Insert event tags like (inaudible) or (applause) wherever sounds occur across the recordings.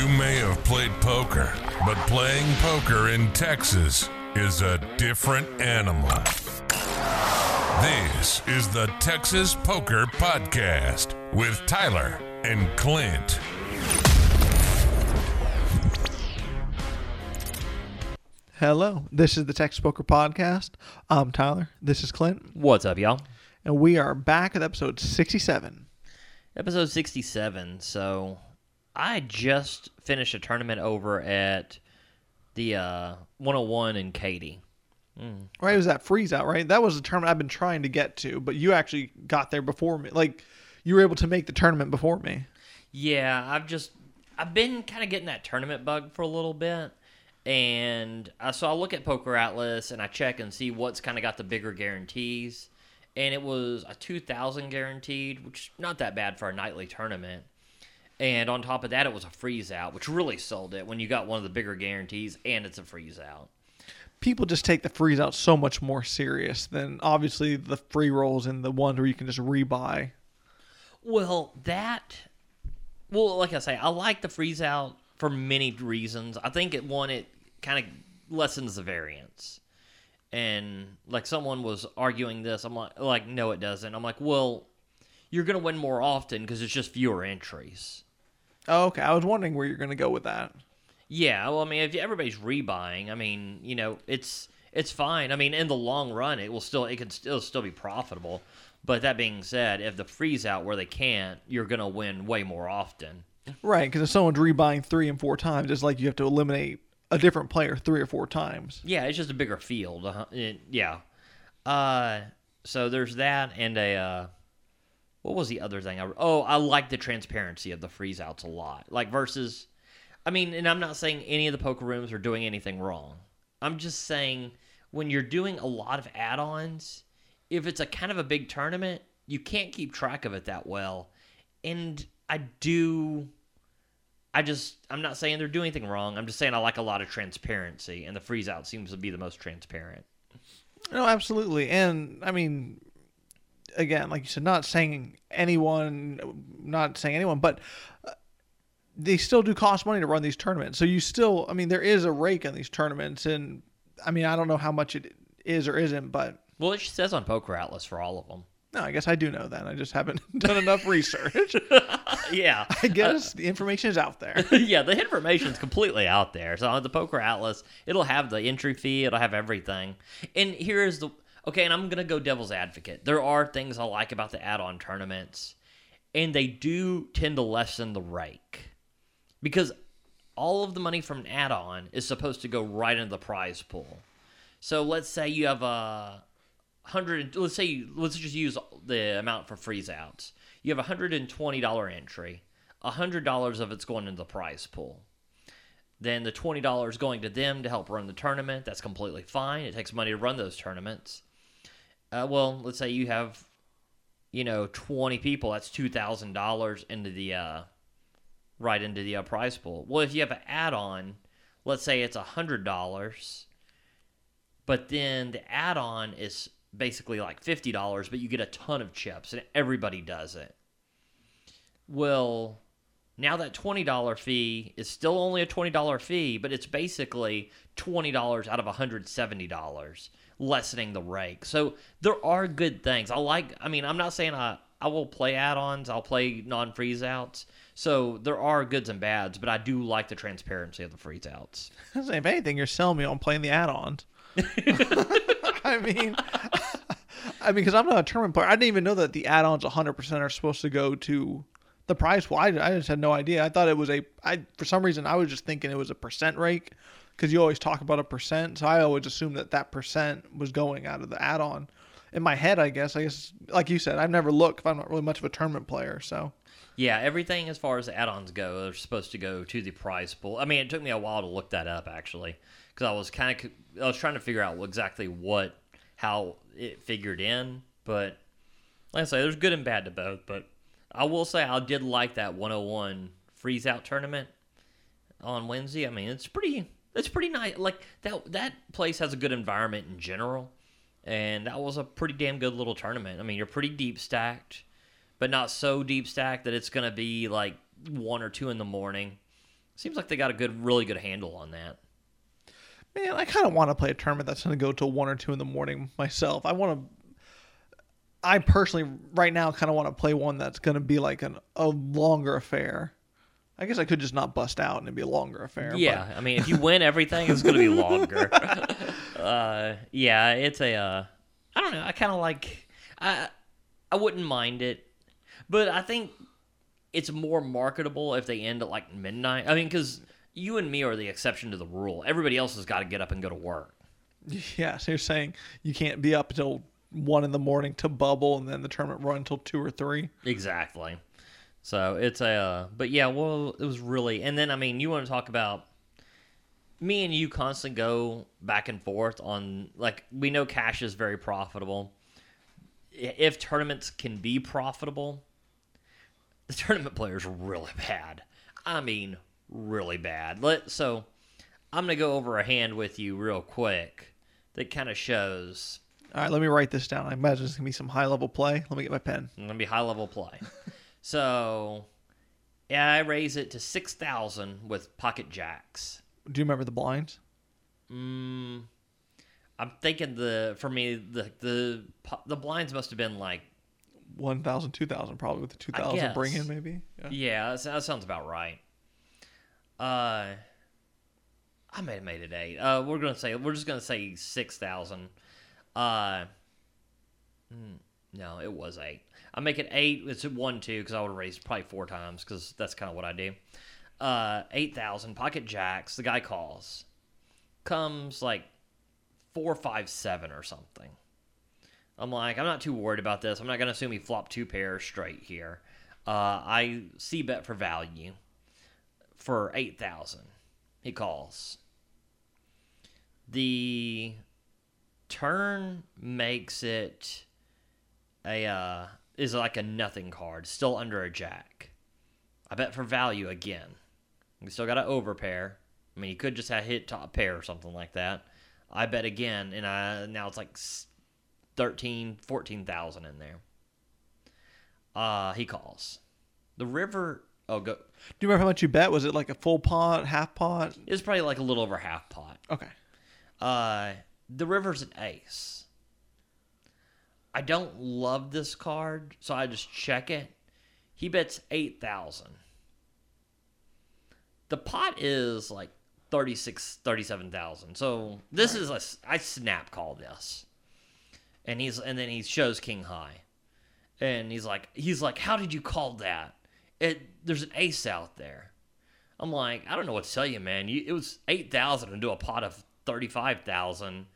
You may have played poker, but playing poker in Texas is a different animal. This is the Texas Poker Podcast with Tyler and Clint. Hello, this is the Texas Poker Podcast. I'm Tyler. This is Clint, What's up, y'all? and we are back at episode 67. Episode 67. So, I just finished a tournament over at the uh, 101 in Katy. Right, it was that freeze out, right? That was the tournament I've been trying to get to, but you actually got there before me. Like, you were able to make the tournament before me. Yeah, I've just I've been kind of getting that tournament bug for a little bit, and uh, so I look at Poker Atlas and I check and see what's kind of got the bigger guarantees, and it was a two thousand guaranteed, which not that bad for a nightly tournament. And on top of that, it was a freeze out, which really sold it when you got one of the bigger guarantees and it's a freeze out. People just take the freeze out so much more serious than obviously the free rolls and the ones where you can just rebuy. Well, that. Well, like I say, I like the freeze out for many reasons. I think it one it kind of lessens the variance, and like someone was arguing this, I'm like, like no, it doesn't. I'm like, well, you're gonna win more often because it's just fewer entries. Oh, okay. I was wondering where you're going to go with that. Yeah, well, I mean, if everybody's rebuying, I mean, you know, it's it's fine. I mean, in the long run, it will still it can still still be profitable. But that being said, if the freeze out where they can't, you're gonna win way more often. Right, because if someone's rebuying three and four times, it's like you have to eliminate a different player three or four times. Yeah, it's just a bigger field. Uh, it- yeah. Uh, so there's that, and a uh, what was the other thing? I, oh, I like the transparency of the freeze outs a lot. Like versus, I mean, and I'm not saying any of the poker rooms are doing anything wrong. I'm just saying when you're doing a lot of add-ons, if it's a kind of a big tournament, you can't keep track of it that well. And I do I just I'm not saying they're doing anything wrong. I'm just saying I like a lot of transparency, and the freeze out seems to be the most transparent. No, absolutely. And I mean, again, like you said, not saying anyone, not saying anyone, but uh, they still do cost money to run these tournaments. So you still, I mean, there is a rake in these tournaments, and I mean, I don't know how much it is or isn't, but Well, it says on Poker Atlas for all of them. no, I guess I do know that. I just haven't (laughs) done enough (laughs) research. yeah, (laughs) I guess the information is out there. yeah, the information is completely out there. So on the Poker Atlas, it'll have the entry fee, it'll have everything. And here's the okay, and I'm gonna go devil's advocate. There are things I like about the add-on tournaments, and they do tend to lessen the rake because all of the money from an add-on is supposed to go right into the prize pool. So let's say you have a hundred. Let's say you, let's just use the amount for freeze outs. You have a hundred and twenty dollar entry. A hundred dollars of it's going into the prize pool. Then the twenty dollars going to them to help run the tournament. That's completely fine. It takes money to run those tournaments. Uh, well, let's say you have, you know, twenty people. That's two thousand dollars into the uh, right into the uh, prize pool. Well, if you have an add-on, let's say it's a hundred dollars, but then the add-on is basically like fifty dollars, but you get a ton of chips, and everybody does it. Well, now that twenty dollar fee is still only a twenty dollar fee, but it's basically twenty dollars out of hundred seventy dollars, lessening the rake. So there are good things. I like. I mean, I'm not saying I I will play add-ons. I'll play non-freeze outs. So there are goods and bads, but I do like the transparency of the freeze outs. (laughs) if anything, you're selling me on playing the add-ons. (laughs) (laughs) I mean, I mean, because I'm not a tournament player. I didn't even know that the add-ons 100% are supposed to go to the price. pool. I, I just had no idea. I thought it was a. I for some reason I was just thinking it was a percent rake, because you always talk about a percent. So I always assumed that that percent was going out of the add-on. In my head, I guess. I guess, like you said, I've never looked. If I'm not really much of a tournament player, so Yeah, everything as far as add-ons go, they're supposed to go to the prize pool. I mean, it took me a while to look that up actually, because I was kind of I was trying to figure out exactly what how it figured in. But like I say, there's good and bad to both. But I will say I did like that 101 freeze out tournament on Wednesday. I mean, it's pretty it's pretty nice. Like that that place has a good environment in general, and that was a pretty damn good little tournament. I mean, you're pretty deep stacked but not so deep stacked that it's to be like one or two in the morning. Seems like they got a good, really good handle on that. Man, I kind of want to play a tournament that's going to go till one or two in the morning myself. I want to. I personally, right now, kind of want to play one that's going to be like an a longer affair. I guess I could just not bust out and it'd be a longer affair. Yeah, I mean, if you win everything, it's going to be longer. (laughs) uh, yeah, it's a. Uh, I don't know. I kind of like. I I wouldn't mind it, but I think it's more marketable if they end at like midnight. I mean, because you and me are the exception to the rule. Everybody else has got to get up and go to work. But (laughs) yeah, so you're saying you can't be up until one in the morning to bubble and then the tournament run until two or three. Exactly. So it's a, uh, but yeah, well, it was really, and then I mean, you want to talk about me and you constantly go back and forth on like we know cash is very profitable. If tournaments can be profitable, the tournament players really bad. I mean, really bad. Let so I'm gonna go over a hand with you real quick that kind of shows All right, let me write this down. I imagine it's gonna be some high level play. Let me get my pen. It's gonna be high level play. (laughs) so, yeah, I raise it to six thousand with pocket jacks. Do you remember the blinds? Mm, I'm thinking the for me the the the blinds must have been like 1,000, 2,000 probably with the 2,000 bring in maybe. Yeah. yeah that, that sounds about right. Uh, I may have made it eight. Uh, we're gonna say we're just gonna say six thousand. Uh, mm, no, it was eight. I make it eight. It's at one two because I would raise probably four times because that's kind of what I do. Uh, eight thousand pocket jacks. The guy calls, comes like four five seven or something. I'm like, I'm not too worried about this. I'm not gonna assume he flopped two pairs straight here. Uh, I see bet for value for eight thousand. He calls. The turn makes it a uh, is like a nothing card, still under a jack. I bet for value again. We still got an overpair. I mean, you could just have hit top pair or something like that. I bet again, and I now it's like s- 13, 14,000 in there. Uh, he calls. The river. Oh, go. Do you remember how much you bet? Was it like a full pot, half pot? It was probably like a little over half pot. Okay. Uh, the river's an ace. I don't love this card, so I just check it. He bets 8,000. The pot is like 36, 37,000. So this is a, I snap call this. And he's, and then he shows king high. And he's like, he's like, how did you call that? It, there's an ace out there. I'm like, I don't know what to tell you, man. You, it was eight thousand into a pot of thirty-five thousand,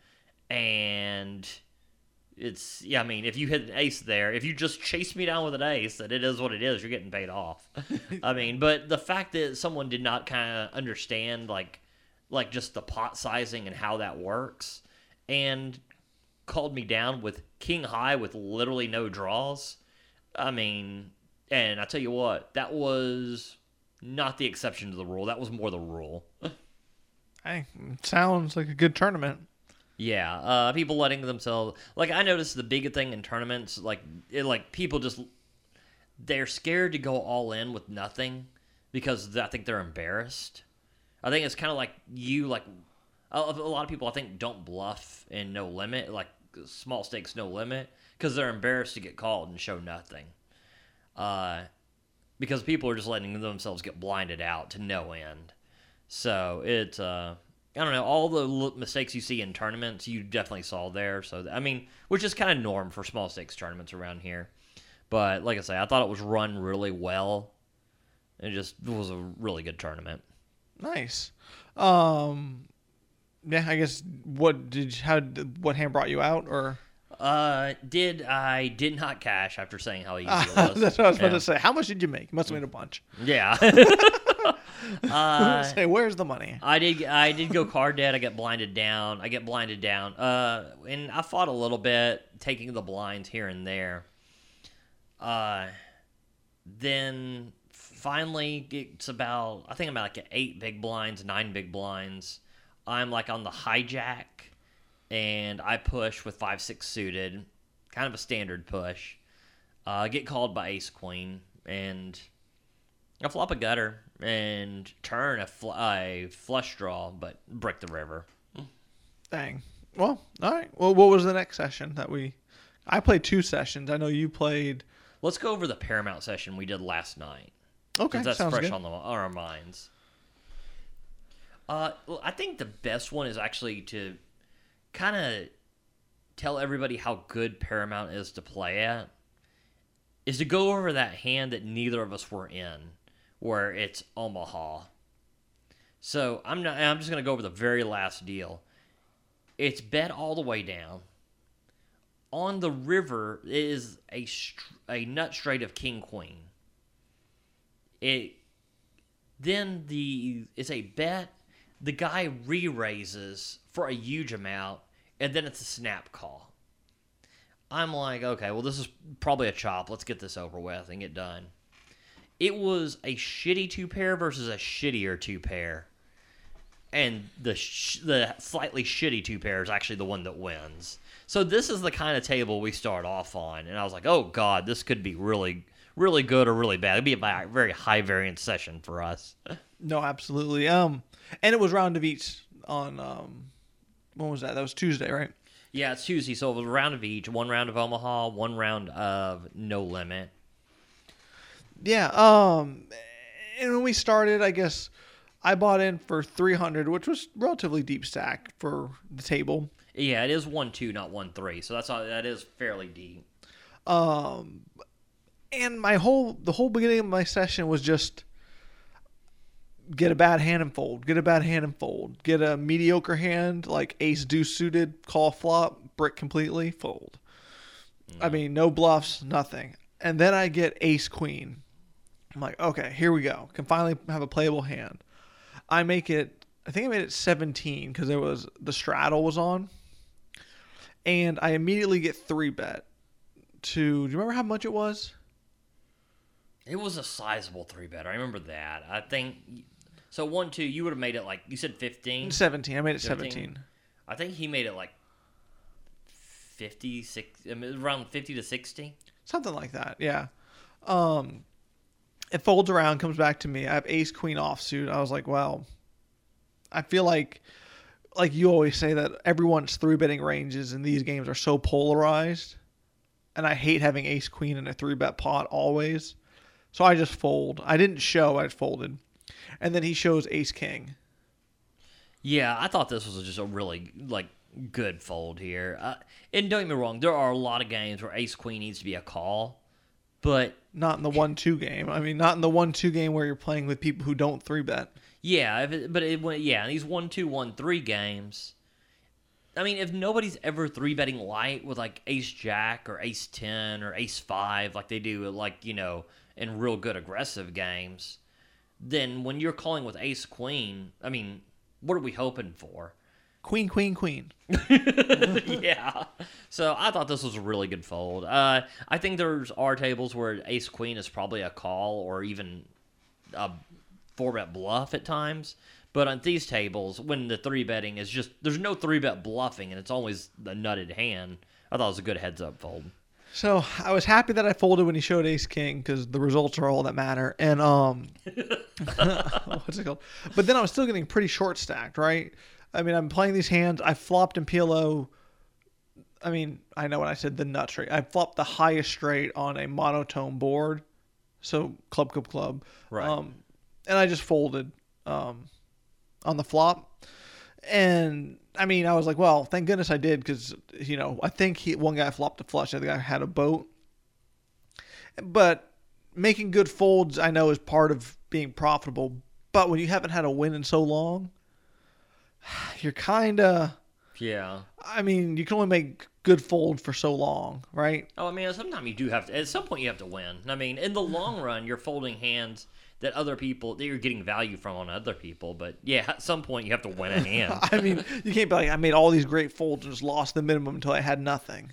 and it's yeah. I mean, if you hit an ace there, if you just chase me down with an ace, that it is what it is. You're getting paid off. (laughs) I mean, but the fact that someone did not kind of understand like, like just the pot sizing and how that works, and called me down with king high with literally no draws. I mean, and I tell you what, that was not the exception to the rule. That was more the rule. Hey, sounds like a good tournament. Yeah, uh, people letting themselves like I noticed the big thing in tournaments, like it, like people just they're scared to go all in with nothing because I think they're embarrassed. I think it's kind of like you like a, a lot of people I think don't bluff in no limit, like small stakes no limit, because they're embarrassed to get called and show nothing. Uh, because people are just letting themselves get blinded out to no end. So it, uh, I don't know, all the mistakes you see in tournaments, you definitely saw there. So I mean, which is kind of norm for small stakes tournaments around here. But like I say, I thought it was run really well. It just was a really good tournament. Nice. Um, yeah, I guess what did how what hand brought you out or Uh, did I did not cash after saying how easy it (laughs) was? that's what I was about Yeah. to say. How much did you make? Must have made a bunch. Yeah. (laughs) uh, say where's the money? I did. I did go card dead. I get blinded down. I get blinded down. Uh, and I fought a little bit, taking the blinds here and there. Uh, then finally it's about. I think I'm at like eight big blinds, nine big blinds. I'm like on the hijack, and I push with five six suited, kind of a standard push. Uh, get called by ace queen, and I flop a gutter and turn a, fl- a flush draw, but brick the river. Dang. Well, all right. Well, what was the next session that we? I played two sessions. I know you played. Let's go over the Paramount session we did last night. Okay, that's sounds fresh good. on, the, on our minds. Uh, well, I think the best one is actually to kind of tell everybody how good Paramount is to play at. Is to go over that hand that neither of us were in, where it's Omaha. So I'm not. I'm just gonna go over the very last deal. It's bet all the way down. On the river is a a nut straight of king queen. It then the it's a bet. The guy re-raises for a huge amount, and then it's a snap call. I'm like, okay, well, this is probably a chop. Let's get this over with and get done. It was a shitty two pair versus a shittier two pair, and the sh- the slightly shitty two pair is actually the one that wins. So this is the kind of table we start off on, and I was like, oh god, this could be really, really good or really bad. It'd be a very high variance session for us. No, absolutely. Um, and it was round of each on um, when was that? That was Tuesday, right? Yeah, it's Tuesday, so it was a round of each. One round of Omaha, one round of No Limit. Yeah. Um, and when we started, I guess I bought in for three hundred, which was relatively deep stack for the table. Yeah, it is one two, not one three. So that's all, that is fairly deep. Um, and my whole the whole beginning of my session was just get a bad hand and fold, get a bad hand and fold, get a mediocre hand like ace deuce suited, call flop, brick completely, fold. I mean, no bluffs, nothing. And then I get ace queen. I'm like, okay, here we go. Can finally have a playable hand. I make it. I think I made it 17 because there was the straddle was on, and I immediately get three bet. To do you remember how much it was? It was a sizable three bet. I remember that. I think so. One two, you would have made it like you said fifteen. 17. I made it 17? 17. I think he made it like 56, I mean, around 50 to 60. Something like that. Yeah. Um, it folds around, comes back to me. I have ace queen offsuit. I was like, well, I feel like, like you always say that everyone's three betting ranges in these games are so polarized, and I hate having ace queen in a three bet pot always. So I just fold. I didn't show. I folded, and then he shows ace king. Yeah, I thought this was just a really like good fold here. Uh, and don't get me wrong, there are a lot of games where ace queen needs to be a call, but Not in the one two game. I mean, not in the one two game where you're playing with people who don't three bet. yeah, if it, but it went yeah, these one two one three games. I mean, if nobody's ever three betting light with like ace jack or ace ten or ace five like they do like you know in real good aggressive games, then when you're calling with ace queen, I mean, what are we hoping for? Queen, queen, queen. (laughs) yeah. So I thought this was a really good fold. Uh, I think there's are tables where ace queen is probably a call or even a four bet bluff at times. But on these tables, when the three betting is just there's no three bet bluffing and it's always the nutted hand. I thought it was a good heads up fold. So I was happy that I folded when he showed Ace King because the results are all that matter. And um, (laughs) what's it called? But then I was still getting pretty short stacked, right? I mean, I'm playing these hands. I flopped in PLO. I mean, I know when I said the nut straight, I flopped the highest straight on a monotone board, so club, club, club. Right. Um, and I just folded um, on the flop. And I mean, I was like, well, thank goodness I did because you know I think he one guy flopped a flush. I think I had a boat. But making good folds, I know, is part of being profitable. But when you haven't had a win in so long, (sighs) you're kind of. Yeah. I mean, you can only make good fold for so long, right? Oh, I mean, sometimes you do have to. At some point, you have to win. I mean, in the long run, you're folding hands that other people that you're getting value from on other people. But yeah, at some point, you have to win a hand. (laughs) I mean, you can't be like, I made all these great folds and just lost the minimum until I had nothing.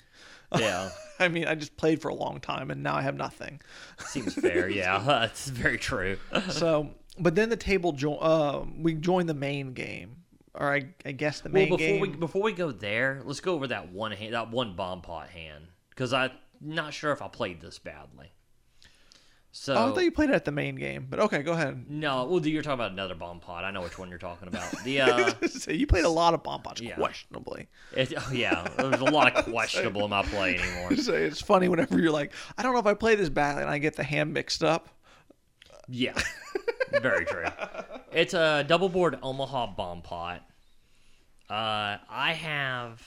yeah, (laughs) I mean, I just played for a long time and now I have nothing. seems fair. (laughs) Yeah, that's very true. So, but then the table jo- uh, we joined the main game, or I, I guess the Well, main before game. we before we go there, let's go over that one hand, that one bomb pot hand, because I'm not sure if I played this badly. So Oh, I thought you played it at the main game, but okay, go ahead. no, well, you're talking about another bomb pot. I know which one you're talking about. (laughs) The uh, so you played a lot of bomb pots, Yeah. questionably. it, oh, yeah, there's a lot of (laughs) questionable in my play anymore. (laughs) So it's funny whenever you're like, I don't know if I play this badly, and I get the hand mixed up. Yeah, very true. It's a double board Omaha bomb pot. Uh, I have.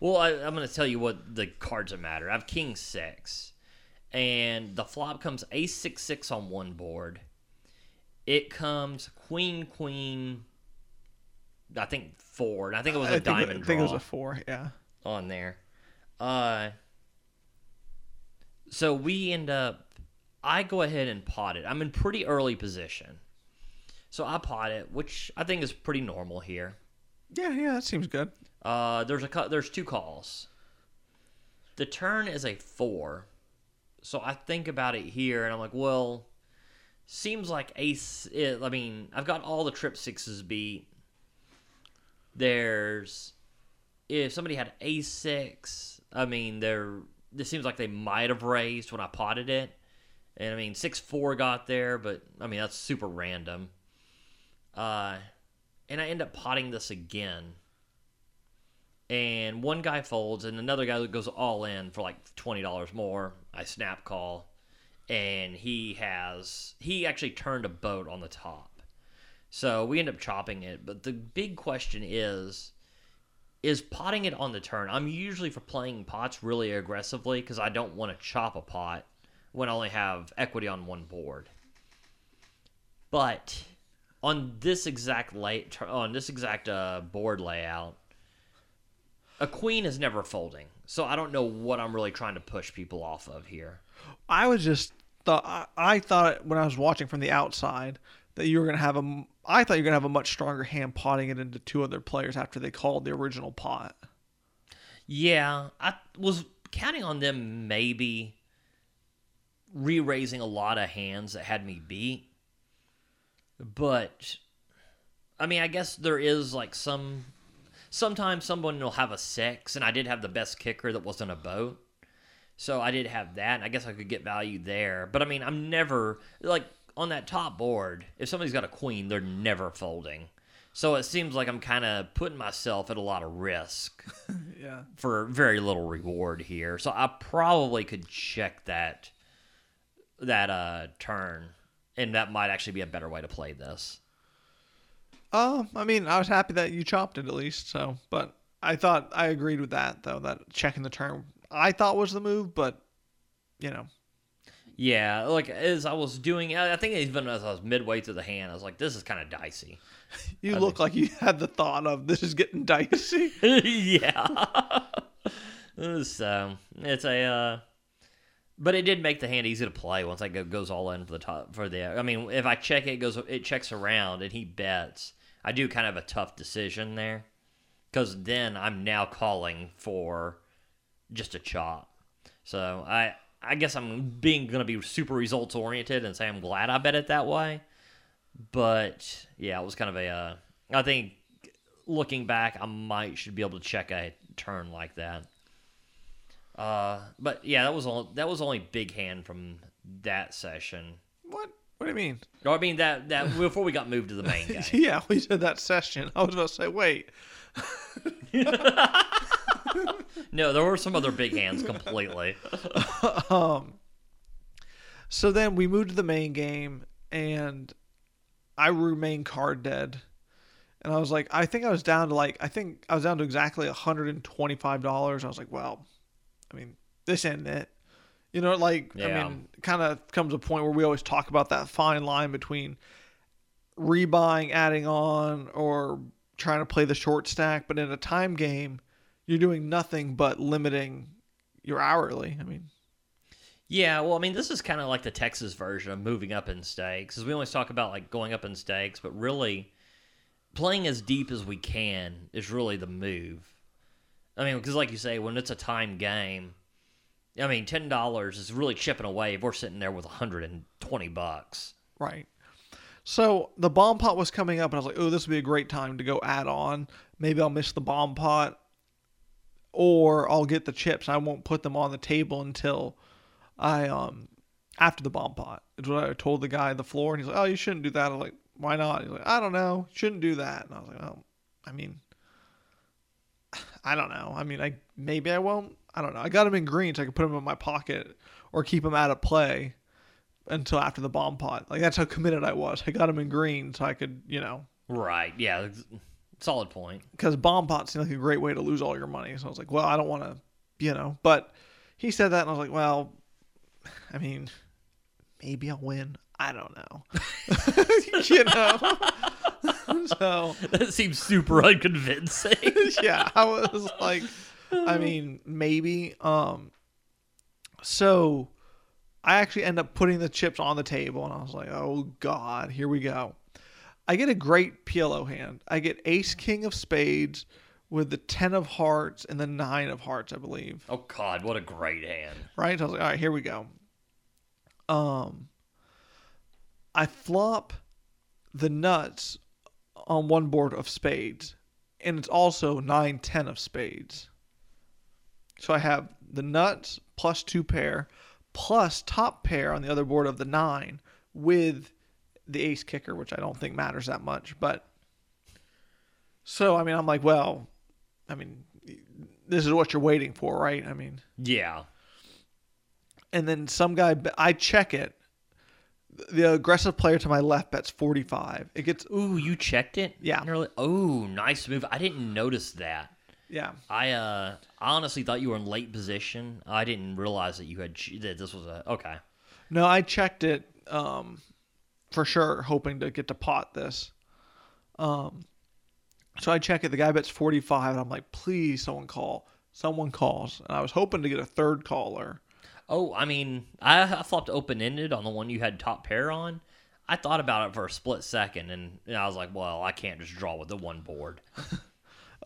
Well, I, I'm going to tell you what the cards that matter. I have King Six, and the flop comes Ace Six Six on one board. It comes Queen Queen. I think four, and I think it was a I think, diamond I think it was a four. Yeah. on there. Uh, so we end up. I go ahead and pot it. I'm in pretty early position, so I pot it, which I think is pretty normal here. Yeah, yeah, that seems good. Uh, there's a there's two calls. The turn is a four, so I think about it here, and I'm like, well, seems like ace. It, I mean, I've got all the trip sixes beat. There's if somebody had ace six, I mean, there. this seems like they might have raised when I potted it, and I mean six four got there, but I mean that's super random. Uh, and I end up potting this again and one guy folds and another guy goes all in for like $20 more. I snap call and he has he actually turned a boat on the top. So we end up chopping it but the big question is is potting it on the turn? I'm usually for playing pots really aggressively because i don't want to chop a pot when i only have equity on one board. But on this exact late on this exact uh, board layout a queen is never folding, so I don't know what I'm really trying to push people off of here. I was just thought I, I thought when I was watching from the outside that you were gonna have a I thought you were gonna have a much stronger hand potting it into two other players after they called the original pot. Yeah, I was counting on them maybe re-raising a lot of hands that had me beat, but I mean, I guess there is like some. Sometimes someone will have a six, and I did have the best kicker that wasn't a boat. So I did have that, and I guess I could get value there. But I mean, I'm never like on that top board. If somebody's got a queen, they're never folding. So it seems like I'm kind of putting myself at a lot of risk (laughs) Yeah. for very little reward here. So I probably could check that that uh turn, and that might actually be a better way to play this. Um, I mean, I was happy that you chopped it at least. So, but I thought I agreed with that though. That checking the turn I thought was the move, but you know, Yeah, like as I was doing, I I think even as I was midway through the hand, I was like, "This is kind of dicey." (laughs) you look like you had the thought of this is getting dicey. (laughs) yeah. (laughs) so it's a, uh, but it did make the hand easy to play once I go goes all in for the top for the. I mean, if I check it, it goes it checks around and he bets. I do kind of a tough decision there because then I'm now calling for just a chop. So I I guess I'm being gonna be super results oriented and say I'm glad I bet it that way. But yeah, it was kind of a. Uh, I think looking back, I might should be able to check a turn like that. Uh, but yeah, that was all. That was only big hand from that session. What? Do you mean? Or I mean that that before we got moved to the main (laughs) game. Yeah, we said that session. I was about to say, wait. (laughs) No, there were some other big hands completely. (laughs) um, So then we moved to the main game, and I remained card dead. And I was like, I think I was down to like, I think I was down to exactly $125. I was like, well, I mean, this ain't it. You know, like, I mean, kind of comes a point where we always talk about that fine line between rebuying, adding on, or trying to play the short stack. But in a time game, you're doing nothing but limiting your hourly. I mean, Yeah, well, I mean, this is kind of like the Texas version of moving up in stakes, because we always talk about like going up in stakes, but really playing as deep as we can is really the move. I mean, because like you say, when it's a time game, I mean, ten dollars is really chipping away. If we're sitting there with hundred and twenty bucks, Right. So the bomb pot was coming up, and I was like, "Oh, this would be a great time to go add on. Maybe I'll miss the bomb pot, or I'll get the chips. I won't put them on the table until I um after the bomb pot. Is what I told the guy on the floor, and he's like, "Oh, you shouldn't do that." I'm like, "Why not?" He's like, "I don't know. Shouldn't do that." And I was like, "Oh, I mean, (sighs) I don't know. I mean, I maybe I won't. I don't know. I got him in green so I could put him in my pocket or keep him out of play until after the bomb pot. Like that's how committed I was. I got him in green so I could, you know, Right. Yeah. Solid point. because bomb pot seemed like a great way to lose all your money. So I was like, well, I don't want to, you know. But he said that, and I was like, well, I mean, maybe I'll win. I don't know. (laughs) you know. (laughs) so That seems super unconvincing. (laughs) yeah, I was like, I mean, maybe. Um, so I actually end up putting the chips on the table, and I was like, oh god, here we go. I get a great PLO hand. I get Ace King of Spades with the ten of Hearts and the nine of Hearts, I believe. oh God, what a great hand. Right? So I was like, all right, here we go. Um, I flop the nuts on one board of spades, and it's also nine, ten of spades. So I have the nuts plus two pair, plus top pair on the other board of the nine with the ace kicker, which I don't think matters that much. But so I mean, I'm like, well, I mean, this is what you're waiting for, right? I mean, Yeah. and then some guy I check it. The aggressive player to my left bets 45. It gets Ooh, you checked it? Yeah. Nearly- Oh, nice move. I didn't notice that. Yeah. I uh I honestly thought you were in late position. I didn't realize that you had that this was a okay. No, I checked it um for sure hoping to get to pot this. Um so I check it the guy bets 45 and I'm like, "Please someone call. Someone calls." And I was hoping to get a third caller. Oh, I mean, I, I flopped open ended on the one you had top pair on. I thought about it for a split second, and, and I was like, well, I can't just draw with the one board. (laughs)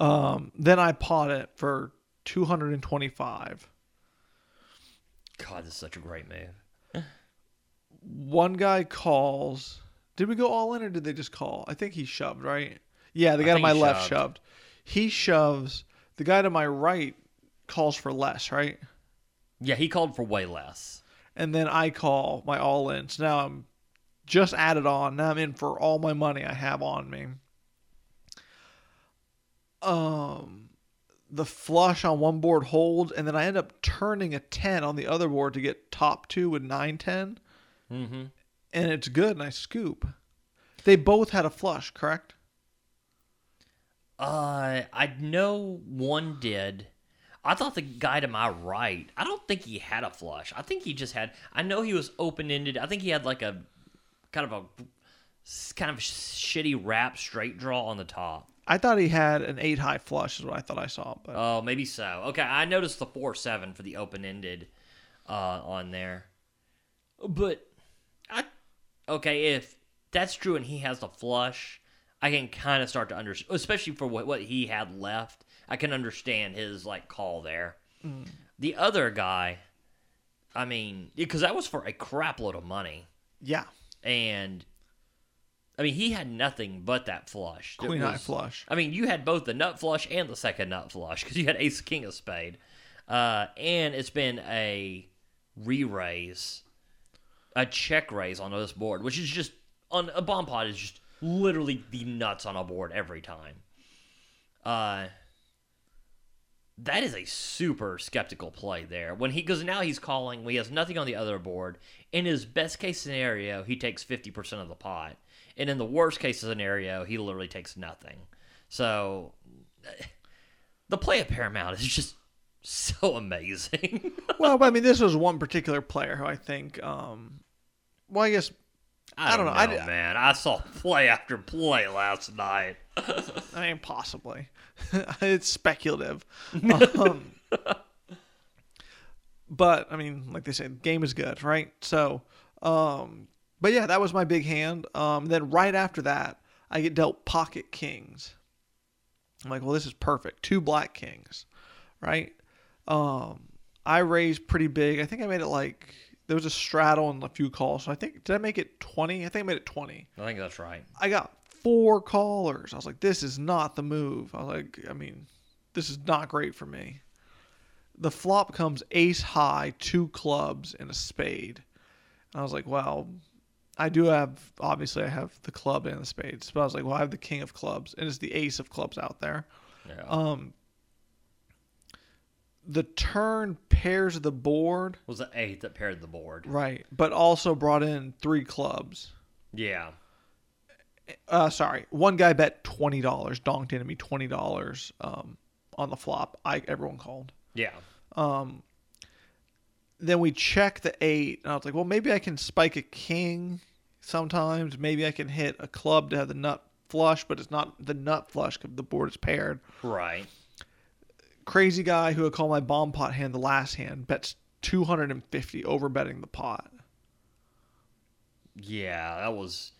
Um then I pot it for 225. God, this is such a great move. (sighs) one guy calls. Did we go all in or did they just call? I think he shoved, right? Yeah, the guy to my left shoved. shoved. He shoves. The guy to my right calls for less, right? Yeah, he called for way less. And then I call my all in. So now I'm just added on. Now I'm in for all my money I have on me. Um the flush on one board holds, and then I end up turning a 10 on the other board to get top two with 9 10. Mm-hmm. and it's good and I scoop. They both had a flush, correct? Uh, I know one did. I thought the guy to my right. I don't think he had a flush. I think he just had. I know he was open ended. I think he had like a kind of a kind of shitty wrap straight draw on the top. I thought he had an eight high flush, is what I thought I saw. But Oh, maybe so. Okay, I noticed the four seven for the open ended uh, on there, but I okay if that's true and he has the flush, I can kind of start to understand, especially for what what he had left. I can understand his like call there. The other guy, I mean, because that was for a crap load of money, yeah, and I mean he had nothing but that flush. Queen high was- flush. I mean, you had both the nut flush and the second nut flush because you had ace king of spade, uh, and it's been a re-raise, a check raise on this board, which is just on a bomb pot is just literally the nuts on a board every time. Uh, that is a super skeptical play there. When he because now he's calling, he has nothing on the other board. In his best case scenario, he takes fifty percent of the pot, and in the worst case scenario, he literally takes nothing. So, the play at Paramount is just so (laughs) amazing. well, I mean, this was one particular player who I think. Um, well, I guess I don't, don't know, know. I- man. I saw play after play last night. (laughs) I mean, possibly. (laughs) it's speculative. um, but I mean, like they say, the game is good, right? So, um, but yeah, that was my big hand. Um, then right after that, I get dealt pocket kings. I'm like, well, this is perfect. Two black kings, right? Um, I raised pretty big. I think I made it like there was a straddle and a few calls. So I think did I make it twenty? I think I made it twenty. I think that's right. I got four callers. I was like, this is not the move. I was like, I mean, this is not great for me. The flop comes ace high, two clubs, and a spade. I was like, well, I do have obviously I have the club and the spades, but I was like, well, I have the king of clubs and it's the ace of clubs out there. Yeah. Um, the turn pairs the board, was the eight that paired the board. right, but also brought in three clubs. Yeah. Uh, sorry, one guy bet twenty dollars, donked into me twenty dollars um, on the flop. I everyone called. Yeah. Then we check the eight, and I was like, well, maybe I can spike a king sometimes. Maybe I can hit a club to have the nut flush, but it's not the nut flush because the board is paired. Right. Crazy guy who I call my bomb pot hand the last hand bets 250 over betting the pot. Yeah, that was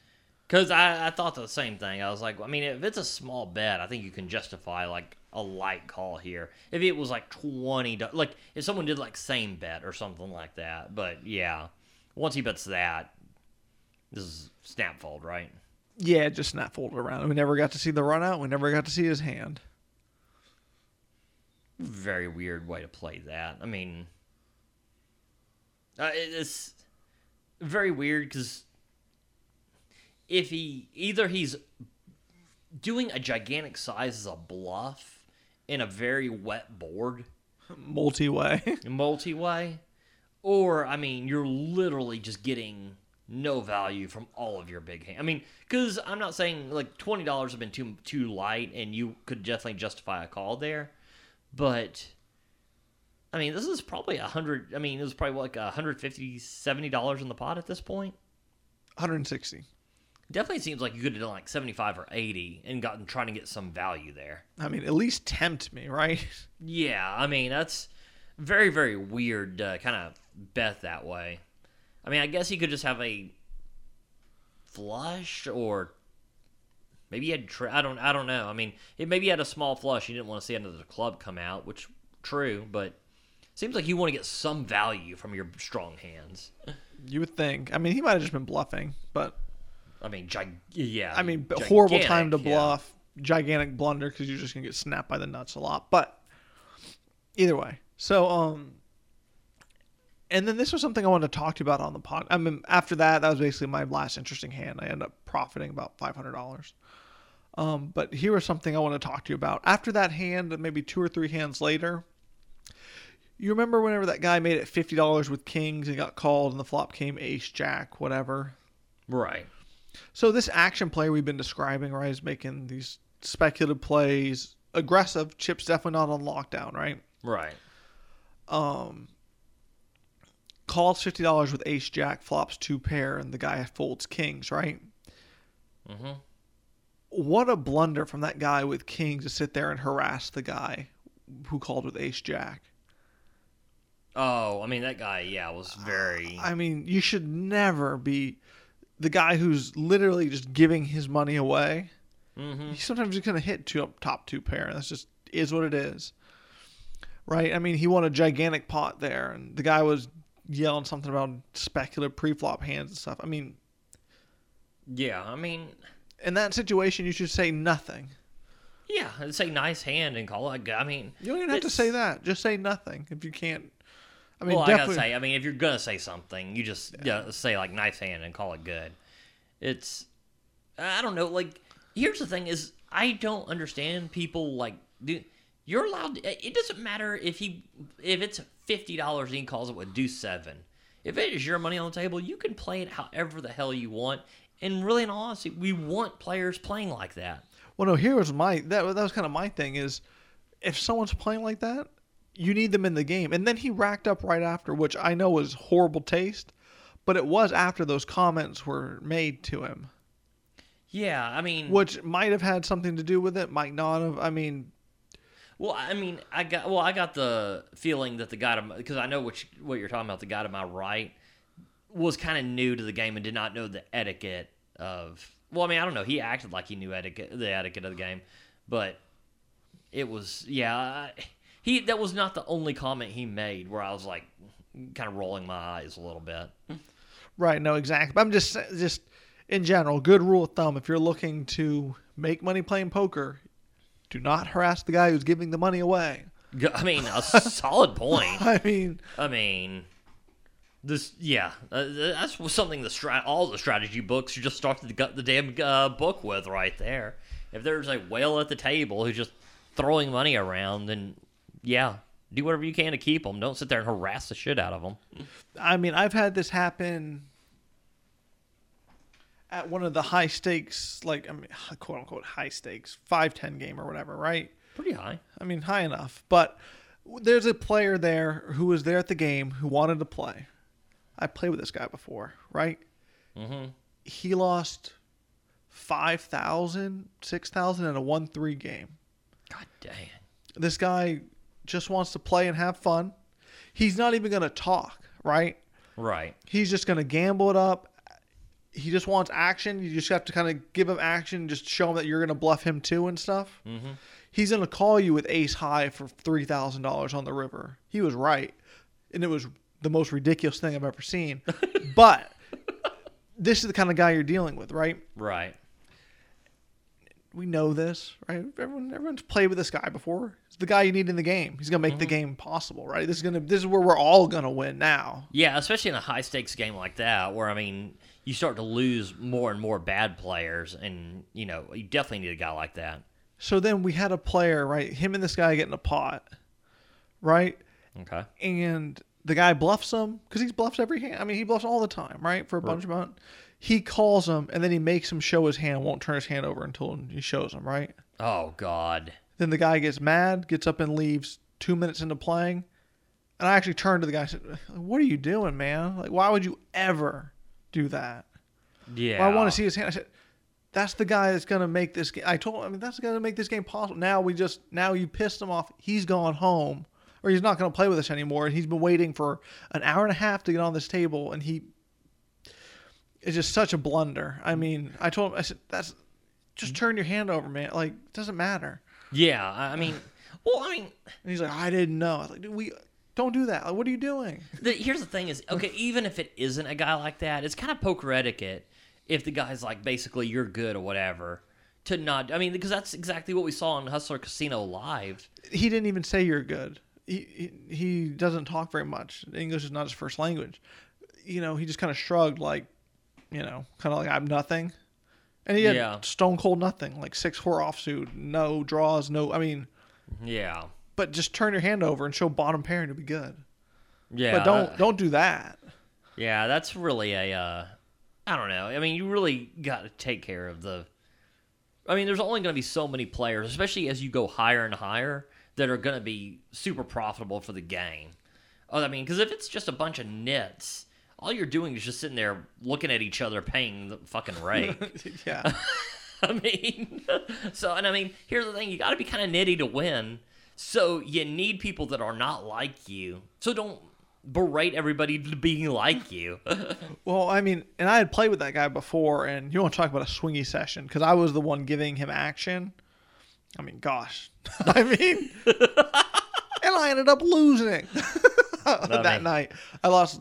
because I, I thought the same thing. I was like, I mean, if it's a small bet, I think you can justify like a light call here. If it was like twenty, like if someone did like same bet or something like that. But yeah, once he bets that, this is snap fold, right? Yeah, just snap folded around. We never got to see the run out. We never got to see his hand. Very weird way to play that. I mean, uh, it's very weird because if he either he's doing a gigantic size as a bluff in a very wet board Multi way. (laughs) multi way, or I mean, you're literally just getting no value from all of your big hand. I mean, because I'm not saying like twenty dollars have been too too light, and you could definitely justify a call there, but I mean, this is probably a hundred. I mean, it was probably like a hundred fifty, seventy dollars in the pot at this point. 160. Definitely seems like you could have done like seventy five or eighty and gotten trying to get some value there. I mean, at least tempt me, right? (laughs) Yeah, I mean that's very very weird uh, kind of bet that way. I mean, I guess he could just have a flush or maybe he had tra- I don't I don't know. I mean, it maybe he had a small flush. He didn't want to see another club come out, which true, but seems like you want to get some value from your strong hands. You would think. I mean, he might have just been bluffing, but I mean, gig- yeah. I mean, b- horrible time to yeah. bluff. Gigantic blunder because you're just gonna get snapped by the nuts a lot. But either way, so um, and then this was something I wanted to talk to you about on the pod. I mean, after that, that was basically my last interesting hand. I ended up profiting about five hundred dollars. Um, but here was something I want to talk to you about. After that hand, maybe two or three hands later, you remember whenever that guy made it fifty dollars with kings and got called, and the flop came ace jack, whatever. Right. So this action player we've been describing, right, is making these speculative plays, aggressive. Chip's definitely not on lockdown, right? Right. Um, Calls fifty dollars with ace jack, flops two pair, and the guy folds kings, right? Mm-hmm. What a blunder from that guy with kings to sit there and harass the guy who called with ace jack. Oh, I mean that guy, yeah, was very. I mean, you should never be the guy who's literally just giving his money away. mm-hmm. He's sometimes just gonna hit two up top two pair. That's just is what it is, right? I mean, he won a gigantic pot there, and the guy was yelling something about speculative pre-flop hands and stuff. I mean, Yeah, I mean, in that situation, you should say nothing. yeah, say nice hand and call it. I mean, You don't even have to say that. Just say nothing if you can't. I mean, well, I gotta say, I mean, if you're gonna say something, you just yeah, say like nice hand and call it good. It's, I don't know. Like, here's the thing: is I don't understand people like do. You're allowed. To, It doesn't matter if he if it's fifty dollars and he calls it with deuce seven. If it is your money on the table, you can play it however the hell you want. And really, in all honesty, we want players playing like that. Well, no. Here was my that that was kind of my thing is, if someone's playing like that, you need them in the game. And then he racked up right after, which I know was horrible taste, but it was after those comments were made to him, Yeah, I mean, which might have had something to do with it, might not have. I mean, Well, I mean, I got well, I got the feeling that the guy to because I know which what you're talking about. The guy to my right was kind of new to the game and did not know the etiquette of. Well, I mean, I don't know. He acted like he knew etiquette, the etiquette of the game, but it was yeah. I- He that was not the only comment he made where I was like, kind of rolling my eyes a little bit. right? No, exactly. But I'm just just in general, good rule of thumb: if you're looking to make money playing poker, do not harass the guy who's giving the money away. I mean, a (laughs) solid point. I mean, I mean, This, yeah, uh, that's something the strat, all the strategy books you just start the, the damn uh, book with right there. If there's a whale at the table who's just throwing money around, then yeah, do whatever you can to keep them. Don't sit there and harass the shit out of them. I mean, I've had this happen at one of the high stakes, like I mean, quote unquote high stakes, five ten game or whatever, right? Pretty high. I mean, high enough. But there's a player there who was there at the game who wanted to play. I played with this guy before, right? Mm-hmm. He lost 5,000, 6,000 in a 1 3 game. God dang. This guy just wants to play and have fun. He's not even going to talk, right? Right. He's just going to gamble it up. He just wants action. You just have to kind of give him action, just show him that you're going to bluff him too and stuff. Mm-hmm. He's going to call you with ace high for $3,000 on the river. He was right. And it was the most ridiculous thing I've ever seen. (laughs) but this is the kind of guy you're dealing with, right? Right. We know this, right? Everyone, everyone's played with this guy before. He's the guy you need in the game. He's gonna make the mm-hmm. game possible, right? This is gonna. This is where we're all gonna win now. Yeah, especially in a high stakes game like that, where I mean, you start to lose more and more bad players, and you know, you definitely need a guy like that. So then we had a player, right? Him and this guy getting a pot, right? Okay. And the guy bluffs him because he's bluffs every hand. I mean, he bluffs all the time, right? For a bunch of money. He calls him and then he makes him show his hand, won't turn his hand over until he shows him, right? Oh God. Then the guy gets mad, gets up and leaves two minutes into playing. And I actually turned to the guy and said, What are you doing, man? Like, why would you ever do that? Yeah. Well, I want to see his hand. I said, That's the guy that's going to make this game. I told him, I mean, that's going to make this game possible. Now we just, now you pissed him off. He's gone home or he's not going to play with us anymore. And he's been waiting for an hour and a half to get on this table. And he, it's just such a blunder. I mm. mean, I told him, I said, that's just mm. turn your hand over, man. Like, it doesn't matter. Yeah. I mean, well, I mean, And he's like, I didn't know. I was like, dude, we don't do that. Like, what are you doing? the, here's the thing: is okay, (laughs) even if it isn't a guy like that, it's kind of poker etiquette. If the guy's like basically you're good or whatever, to not. I mean, because that's exactly what we saw in Hustler Casino Live. He didn't even say you're good. He, he, he doesn't talk very much. English is not his first language. You know, he just kind of shrugged, like, you know, kind of like I'm nothing. And he had Yeah. stone cold nothing, like six four offsuit, no draws, no. I mean, Yeah. but just turn your hand over and show bottom pair and it'll be good. Yeah. but don't uh, don't do that. Yeah, that's really a. Uh, I don't know. I mean, you really got to take care of the. I mean, there's only going to be so many players, especially as you go higher and higher, that are going to be super profitable for the game. Oh, I mean, because if it's just a bunch of nits, all you're doing is just sitting there looking at each other, paying the fucking rate. (laughs) yeah. (laughs) I mean, (laughs) so and I mean, here's the thing: you got to be kind of nitty to win. So you need people that are not like you. So don't berate everybody to being like you. Well, I mean, and I had played with that guy before, and you want to talk about a swingy session because I was the one giving him action. I mean, gosh, I mean, and I ended up losing that mean- night. I lost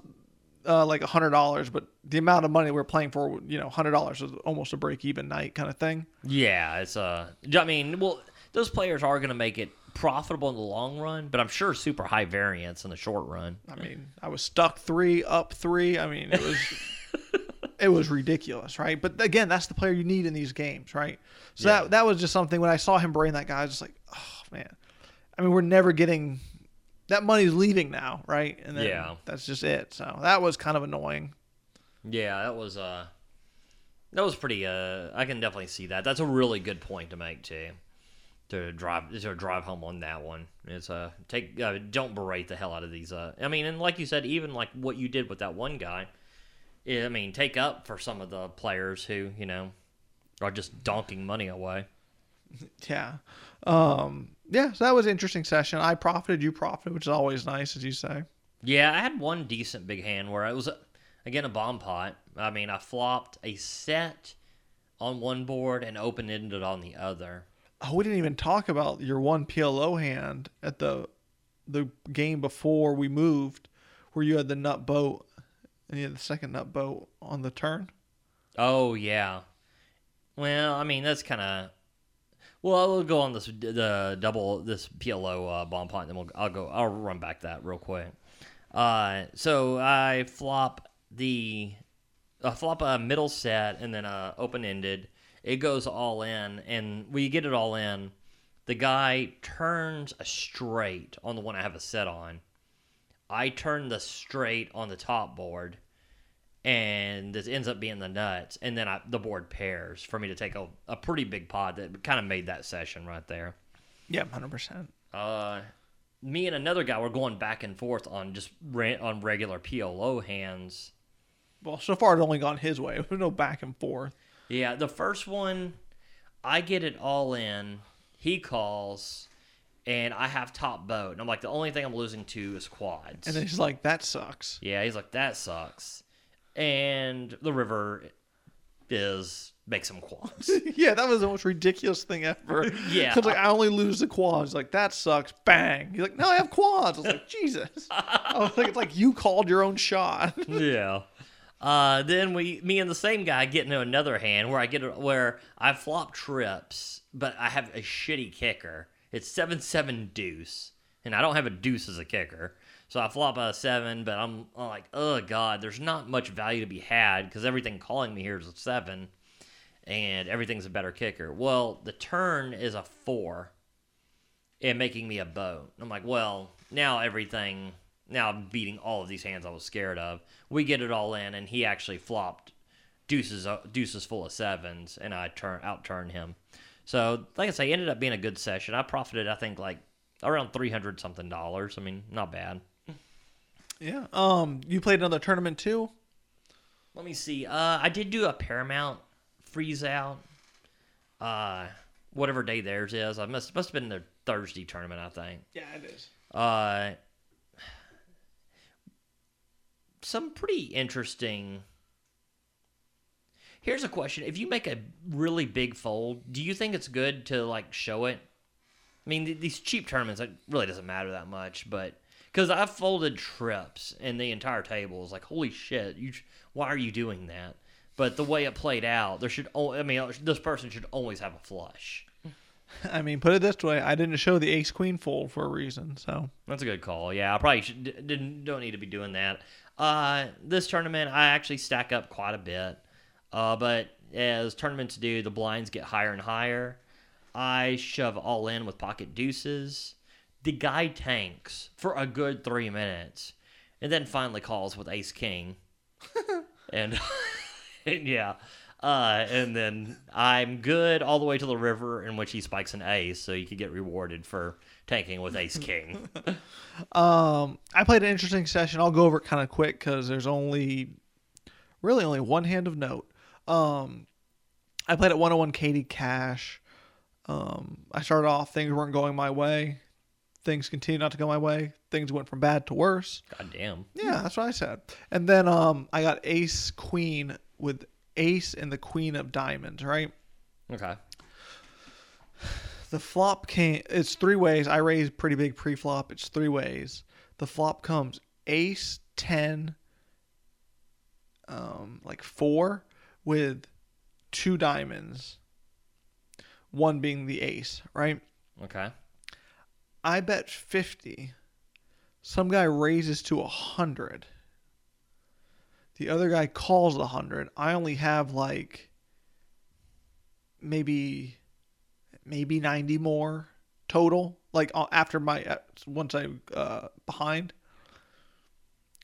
uh, like a hundred dollars, but the amount of money we're playing for, you know, hundred dollars is almost a break even night kind of thing. yeah, it's uh, I mean, well, those players are going to make it profitable in the long run, but I'm sure super high variance in the short run. I mean, I was stuck three, up three. I mean, it was (laughs) it was ridiculous, right? But again, that's the player you need in these games, right? So Yeah. that that was just something when I saw him brain that guy, I was just like, oh man. I mean, we're never getting that money's leaving now, right? And then Yeah. that's just it. So that was kind of annoying. Yeah, that was uh, that was pretty uh, I can definitely see that. That's a really good point to make too. To drive to drive home on that one, it's uh take uh, don't berate the hell out of these. Uh, I mean, and like you said, even like what you did with that one guy, I mean, take up for some of the players who you know are just donking money away. (laughs) Yeah. Um, yeah, so that was an interesting session. I profited, you profited, which is always nice, as you say. Yeah, I had one decent big hand where it was again a bomb pot. I mean, I flopped a set on one board and open ended it on the other. Oh, we didn't even talk about your one PLO hand at the the game before we moved, where you had the nut boat and you had the second nut boat on the turn. Oh yeah. Well, I mean that's kind of. Well, I'll go on this the double this PLO uh, bomb pot, and then we'll I'll go I'll run back that real quick. Uh, so I flop the I flop a middle set and then a open ended. It goes all in, and we get it all in. The guy turns a straight on the one I have a set on. I turn the straight on the top board, and this ends up being the nuts. And then I, the board pairs for me to take a, a pretty big pot that kind of made that session right there. Yeah, hundred percent. Uh, me and another guy were going back and forth on just re- on regular PLO hands. Well, so far it only gone his way. (laughs) There's no back and forth. Yeah, the first one, I get it all in. He calls, and I have top boat. And I'm like, the only thing I'm losing to is quads. And he's like, "That sucks." yeah, he's like, that sucks. And the river is makes some quads. (laughs) yeah, that was the most ridiculous thing ever. (laughs) Yeah. because like I only lose the quads. Like that sucks. Bang. He's like, no, I have quads. I was like, Jesus. I was like, it's like you called your own shot. (laughs) yeah. Uh, then we, me and the same guy get into another hand where I get a, where I flop trips, but I have a shitty kicker. It's seven seven deuce, and I don't have a deuce as a kicker. So I flop a seven, but I'm, I'm like, oh god, there's not much value to be had because everything calling me here is a seven, and everything's a better kicker. Well, the turn is a four, and making me a boat. I'm like, well, now everything, now I'm beating all of these hands I was scared of. We get it all in, and he actually flopped deuces, uh, deuces full of sevens, and I turn out turn him. So, like I say, ended up being a good session. I profited, I think, like around three hundred something dollars. I mean, not bad. Yeah. Um, you played another tournament too. Let me see. Uh, I did do a Paramount freeze out. Uh, whatever day theirs is. I must must have been their Thursday tournament, I think. Yeah, it is. Uh, some pretty interesting. Here's a question: If you make a really big fold, do you think it's good to like show it? I mean, th- these cheap tournaments, it really doesn't matter that much, but because I've folded trips and the entire table is like, holy shit, you, why are you doing that? But the way it played out, there should, o- I mean, this person should always have a flush. I mean, put it this way: I didn't show the ace queen fold for a reason. So That's a good call. Yeah, I probably should, d- didn't don't need to be doing that. Uh, this tournament, I actually stack up quite a bit. Uh, but as tournaments do, the blinds get higher and higher. I shove all in with pocket deuces. The guy tanks for a good three minutes, and then finally calls with ace king, (laughs) and, (laughs) and yeah. Uh, and then I'm good all the way to the river, in which he spikes an ace, so you could get rewarded for tanking with ace king. (laughs) Um, I played an interesting session. I'll go over it kind of quick because there's only, really only one hand of note. Um, I played at 101 Katy Cash. Um, I started off, things weren't going my way. Things continued not to go my way. Things went from bad to worse. God damn. Yeah, that's what I said. And then um, I got ace queen with ace and the queen of diamonds, right? Okay. The flop came. It's three ways. I raised pretty big pre-flop. It's three ways. The flop comes ace ten, um, like four, with two diamonds. One being the ace, right? Okay. I bet fifty. Some guy raises to a hundred. The other guy calls a hundred. I only have like maybe maybe 90 more total like uh, after my uh, once i uh behind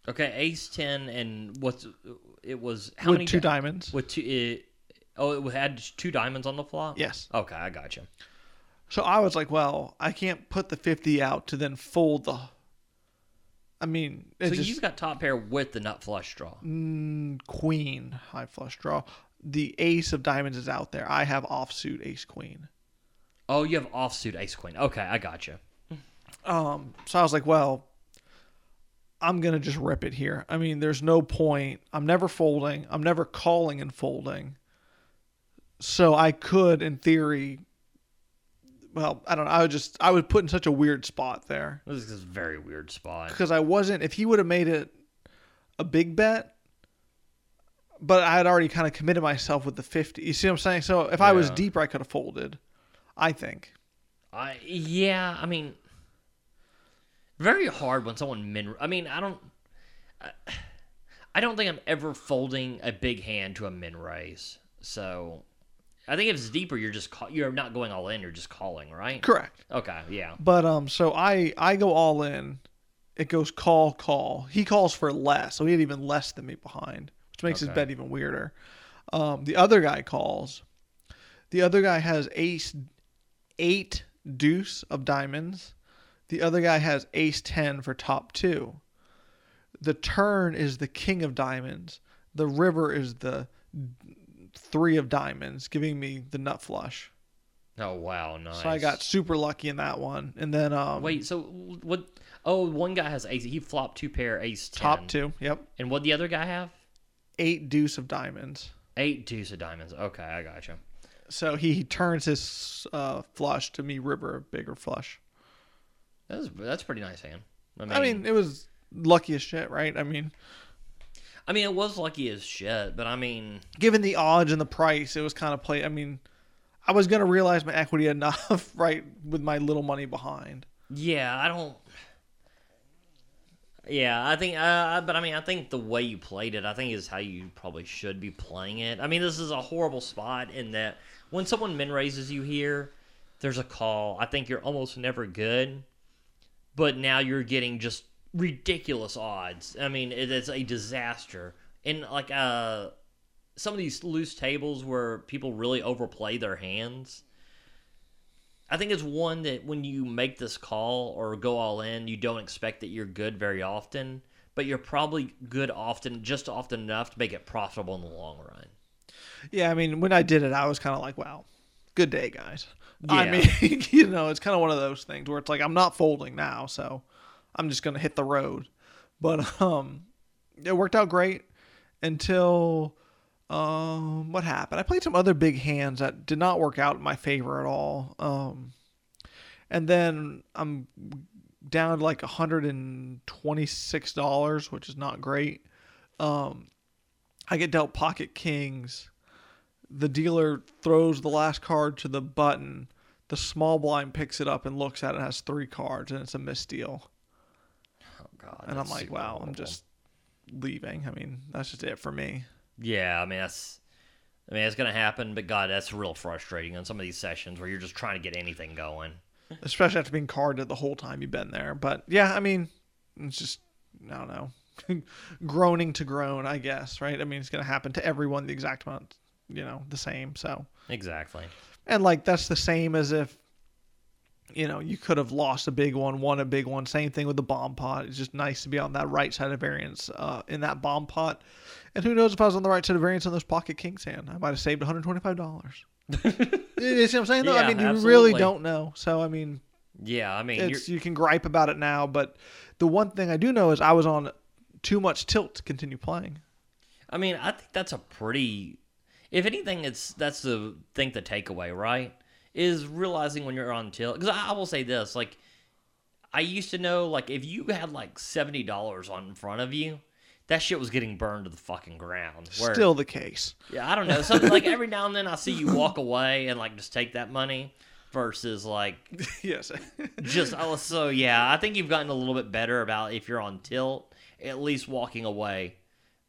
Okay, ace ten and what's it was how with many two di- diamonds with two it, oh it had two diamonds on the flop? yes Okay, I got you. so i was like well i can't put the 50 out to then fold the i mean So just you've got top pair with the nut flush draw. mm, queen high flush draw the ace of diamonds is out there i have offsuit ace queen Oh, you have offsuit ace queen. Okay, I got you. Um, so I was like, well, I'm gonna just rip it here. I mean, there's no point. I'm never folding. I'm never calling and folding. So I could, in theory, well, I don't know. I would just I would put in such a weird spot there This is a very weird spot. because I wasn't. If he would have made it a big bet, but I had already kind of committed myself with the fifty. You see what I'm saying? So if I was Yeah. deeper, I could have folded. I think. I yeah, I mean, very hard when someone min. I mean, I don't. I don't think I'm ever folding a big hand to a min raise. So I think if it's deeper, you're just call, you're not going all in. You're just calling, right? Correct. Okay, yeah. But um, so I I go all in. It goes call call. He calls for less, so he had even less than me behind, which makes his Okay. bet even weirder. Um, the other guy calls. The other guy has ace eight deuce of diamonds. The other guy has ace ten for top two. The turn is the king of diamonds. The river is the three of diamonds, giving me the nut flush. Oh wow, nice. So I got super lucky in that one. And then um, Wait, so what? Oh, one guy has ace. He flopped two pair ace ten. top two. Yep. And what the other guy have? eight deuce of diamonds. Eight deuce of diamonds. Okay, I got you. So he turns his uh, flush to me river a bigger flush. That's that's pretty nice hand. I mean, I mean, it was lucky as shit, right? I mean, I mean, it was lucky as shit, but I mean, given the odds and the price, it was kind of play. I mean, I was gonna realize my equity (laughs) enough, right, with my little money behind. yeah, I don't. Yeah, I think, uh, but I mean, I think the way you played it, I think is how you probably should be playing it. I mean, this is a horrible spot in that when someone min raises you here, there's a call. I think you're almost never good, but now you're getting just ridiculous odds. I mean, it, it's a disaster. And like uh, some of these loose tables where people really overplay their hands. I think it's one that when you make this call or go all in, you don't expect that you're good very often, but you're probably good often, just often enough to make it profitable in the long run. Yeah, I mean, when I did it, I was kind of like, wow, good day, guys. I mean, (laughs) you know, it's kind of one of those things where it's like I'm not folding now, so I'm just gonna hit the road. But (laughs) um, it worked out great until um, what happened? I played some other big hands that did not work out in my favor at all. Um, and then I'm down to like $126, which is not great. Um, I get dealt pocket kings. The dealer throws the last card to the button. The small blind picks it up and looks at it. has three cards, and it's a misdeal. God! And I'm like, wow, I'm just leaving. I mean, that's just it for me. yeah. I mean, that's. I mean, it's gonna happen, but God, that's real frustrating on some of these sessions where you're just trying to get anything going. especially after being carded the whole time you've been there. But yeah, I mean, it's just I don't know, (laughs) groaning to groan, I guess, right? I mean, it's gonna happen to everyone the exact amount, you know, the same. So, Exactly. and like that's the same as if, you know, you could have lost a big one, won a big one. Same thing with the bomb pot. It's just nice to be on that right side of variance uh, in that bomb pot. And who knows if I was on the right side of variance on those pocket kings hand, I might have saved 125 dollars. (laughs) you see what I'm saying? Though I Yeah, mean, you absolutely. really don't know. So I mean, Yeah, I mean, you can gripe about it now, but the one thing I do know is I was on too much tilt to continue playing. I mean, I think that's a pretty. If anything, it's that's the think the takeaway, right? Is realizing when you're on tilt. Because I, I will say this, like, I used to know, like, if you had like seventy dollars on in front of you, that shit was getting burned to the fucking ground. Where, Still the case. yeah, I don't know. Something like every now and then I see you walk (laughs) away and like just take that money versus like (laughs) yes. just oh, so yeah. I think you've gotten a little bit better about if you're on tilt, at least walking away.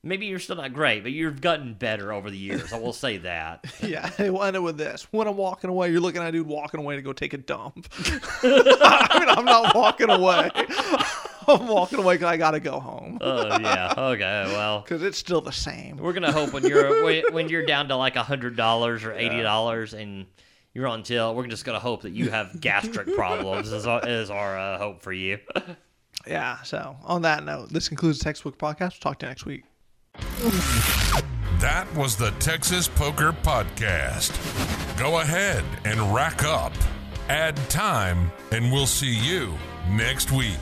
Maybe you're still not great, but you've gotten better over the years. I will say that. (laughs) yeah. End it with this. When I'm walking away, you're looking at a dude walking away to go take a dump. (laughs) I mean, I'm not walking away. (laughs) I'm walking away because I got to go home Oh yeah. Okay. Well, because it's still the same. we're gonna hope when you're when- you're down to like a hundred dollars or eighty dollars and you're on tilt, we're just gonna hope that you have gastric problems. Is our, is our uh, hope for you? Yeah. So on that note, this concludes the Texas Poker Podcast. We'll talk to you next week. That was the Texas Poker Podcast. Go ahead and rack up, add time, and we'll see you next week.